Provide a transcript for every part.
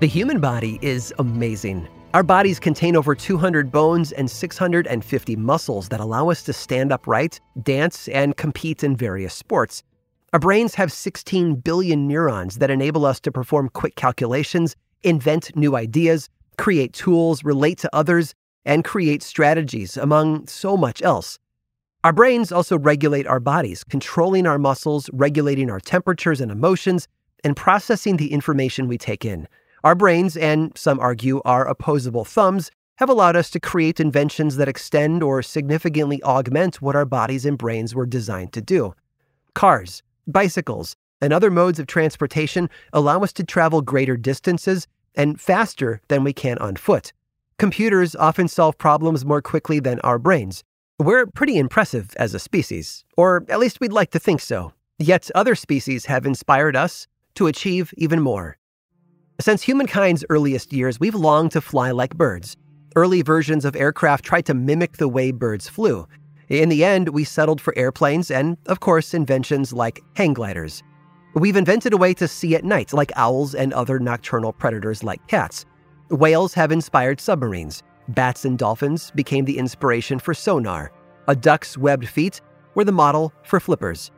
The human body is amazing. Our bodies contain over 200 bones and 650 muscles that allow us to stand upright, dance, and compete in various sports. Our brains have 16 billion neurons that enable us to perform quick calculations, invent new ideas, create tools, relate to others, and create strategies, among so much else. Our brains also regulate our bodies, controlling our muscles, regulating our temperatures and emotions, and processing the information we take in. Our brains, and some argue our opposable thumbs, have allowed us to create inventions that extend or significantly augment what our bodies and brains were designed to do. Cars, bicycles, and other modes of transportation allow us to travel greater distances and faster than we can on foot. Computers often solve problems more quickly than our brains. We're pretty impressive as a species, or at least we'd like to think so. Yet other species have inspired us to achieve even more. Since humankind's earliest years, we've longed to fly like birds. Early versions of aircraft tried to mimic the way birds flew. In the end, we settled for airplanes and, of course, inventions like hang gliders. We've invented a way to see at night, like owls and other nocturnal predators like cats. Whales have inspired submarines. Bats and dolphins became the inspiration for sonar. A duck's webbed feet were the model for flippers.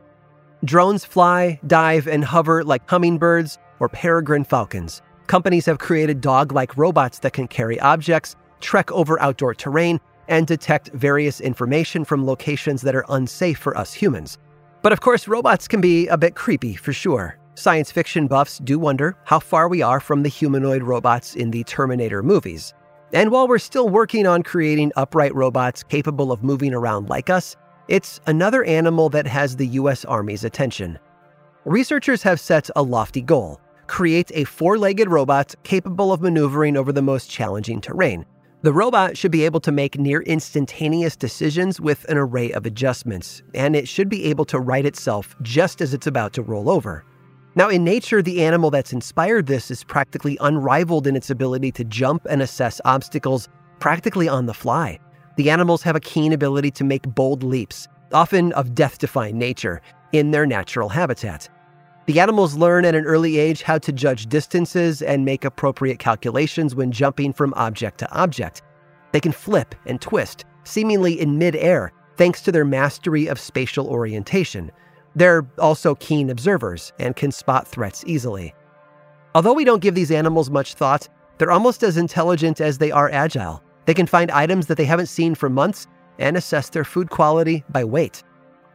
Drones fly, dive, and hover like hummingbirds or peregrine falcons. Companies have created dog like robots that can carry objects, trek over outdoor terrain, and detect various information from locations that are unsafe for us humans. But of course, robots can be a bit creepy for sure. Science fiction buffs do wonder how far we are from the humanoid robots in the Terminator movies. And while we're still working on creating upright robots capable of moving around like us, it's another animal that has the US Army's attention. Researchers have set a lofty goal create a four legged robot capable of maneuvering over the most challenging terrain. The robot should be able to make near instantaneous decisions with an array of adjustments, and it should be able to right itself just as it's about to roll over. Now, in nature, the animal that's inspired this is practically unrivaled in its ability to jump and assess obstacles practically on the fly. The animals have a keen ability to make bold leaps, often of death defying nature, in their natural habitat. The animals learn at an early age how to judge distances and make appropriate calculations when jumping from object to object. They can flip and twist, seemingly in midair, thanks to their mastery of spatial orientation. They're also keen observers and can spot threats easily. Although we don't give these animals much thought, they're almost as intelligent as they are agile. They can find items that they haven't seen for months and assess their food quality by weight.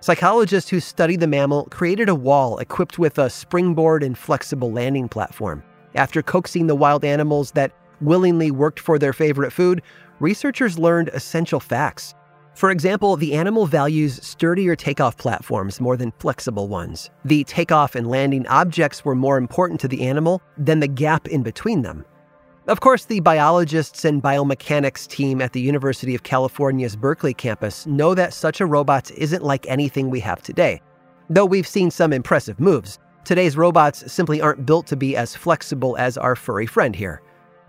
Psychologists who study the mammal created a wall equipped with a springboard and flexible landing platform. After coaxing the wild animals that willingly worked for their favorite food, researchers learned essential facts. For example, the animal values sturdier takeoff platforms more than flexible ones. The takeoff and landing objects were more important to the animal than the gap in between them. Of course, the biologists and biomechanics team at the University of California's Berkeley campus know that such a robot isn't like anything we have today. Though we've seen some impressive moves, today's robots simply aren't built to be as flexible as our furry friend here.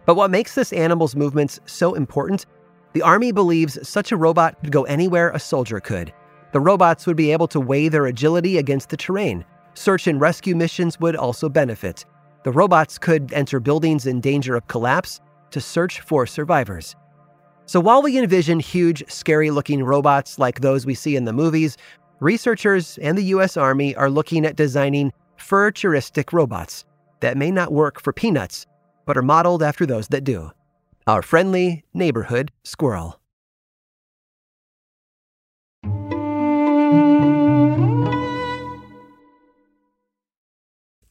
But what makes this animal's movements so important? The Army believes such a robot could go anywhere a soldier could. The robots would be able to weigh their agility against the terrain. Search and rescue missions would also benefit. The robots could enter buildings in danger of collapse to search for survivors. So while we envision huge, scary looking robots like those we see in the movies, researchers and the US Army are looking at designing futuristic robots that may not work for peanuts, but are modeled after those that do. Our friendly neighborhood squirrel.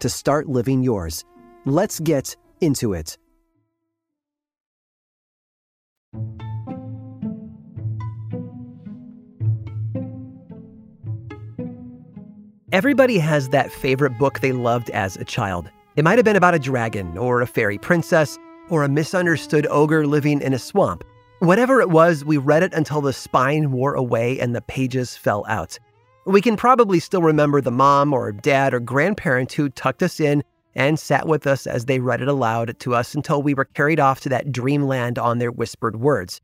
to start living yours. Let's get into it. Everybody has that favorite book they loved as a child. It might have been about a dragon, or a fairy princess, or a misunderstood ogre living in a swamp. Whatever it was, we read it until the spine wore away and the pages fell out. We can probably still remember the mom or dad or grandparent who tucked us in and sat with us as they read it aloud to us until we were carried off to that dreamland on their whispered words.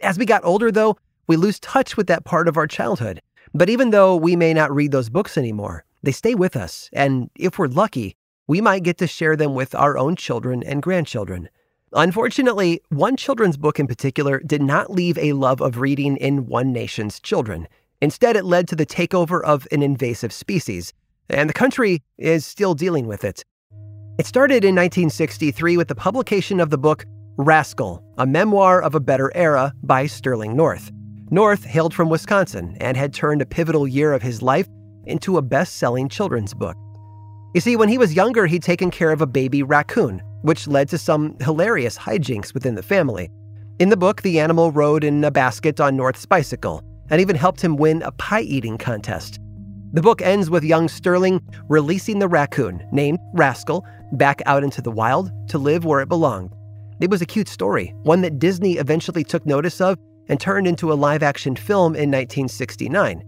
As we got older, though, we lose touch with that part of our childhood. But even though we may not read those books anymore, they stay with us, and if we're lucky, we might get to share them with our own children and grandchildren. Unfortunately, one children's book in particular did not leave a love of reading in one nation's children. Instead, it led to the takeover of an invasive species, and the country is still dealing with it. It started in 1963 with the publication of the book Rascal, a memoir of a better era by Sterling North. North hailed from Wisconsin and had turned a pivotal year of his life into a best selling children's book. You see, when he was younger, he'd taken care of a baby raccoon, which led to some hilarious hijinks within the family. In the book, the animal rode in a basket on North's bicycle, and even helped him win a pie eating contest. The book ends with young Sterling releasing the raccoon, named Rascal, back out into the wild to live where it belonged. It was a cute story, one that Disney eventually took notice of and turned into a live action film in 1969.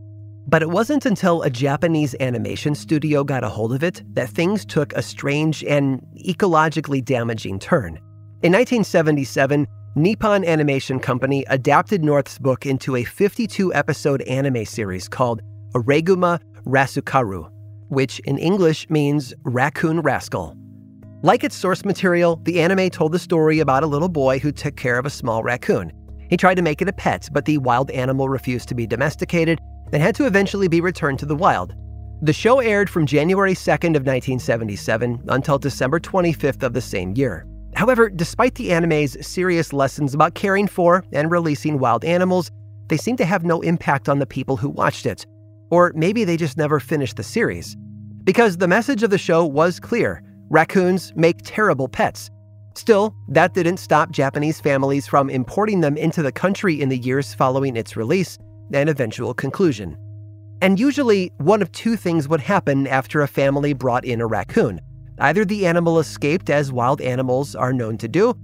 But it wasn't until a Japanese animation studio got a hold of it that things took a strange and ecologically damaging turn. In 1977, Nippon Animation Company adapted North's book into a 52 episode anime series called Araiguma Rasukaru, which in English means raccoon rascal. Like its source material, the anime told the story about a little boy who took care of a small raccoon. He tried to make it a pet, but the wild animal refused to be domesticated and had to eventually be returned to the wild. The show aired from January 2nd of 1977 until December 25th of the same year. However, despite the anime's serious lessons about caring for and releasing wild animals, they seem to have no impact on the people who watched it. Or maybe they just never finished the series. Because the message of the show was clear raccoons make terrible pets. Still, that didn't stop Japanese families from importing them into the country in the years following its release and eventual conclusion. And usually, one of two things would happen after a family brought in a raccoon. Either the animal escaped, as wild animals are known to do,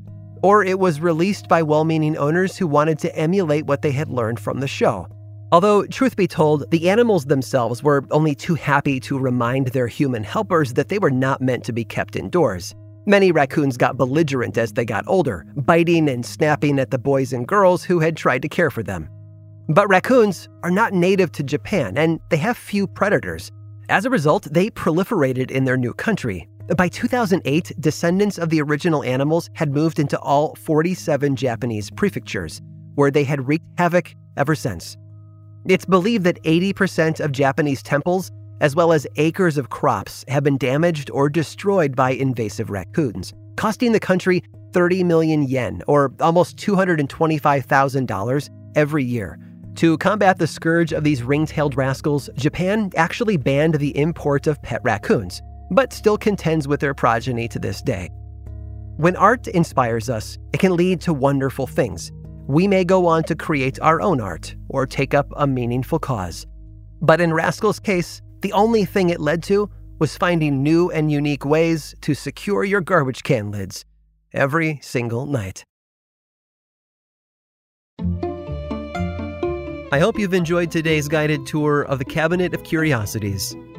or it was released by well meaning owners who wanted to emulate what they had learned from the show. Although, truth be told, the animals themselves were only too happy to remind their human helpers that they were not meant to be kept indoors. Many raccoons got belligerent as they got older, biting and snapping at the boys and girls who had tried to care for them. But raccoons are not native to Japan and they have few predators. As a result, they proliferated in their new country, by 2008, descendants of the original animals had moved into all 47 Japanese prefectures, where they had wreaked havoc ever since. It's believed that 80% of Japanese temples, as well as acres of crops, have been damaged or destroyed by invasive raccoons, costing the country 30 million yen, or almost $225,000, every year. To combat the scourge of these ring tailed rascals, Japan actually banned the import of pet raccoons but still contends with their progeny to this day. When art inspires us, it can lead to wonderful things. We may go on to create our own art or take up a meaningful cause. But in Rascal's case, the only thing it led to was finding new and unique ways to secure your garbage can lids every single night. I hope you've enjoyed today's guided tour of the Cabinet of Curiosities.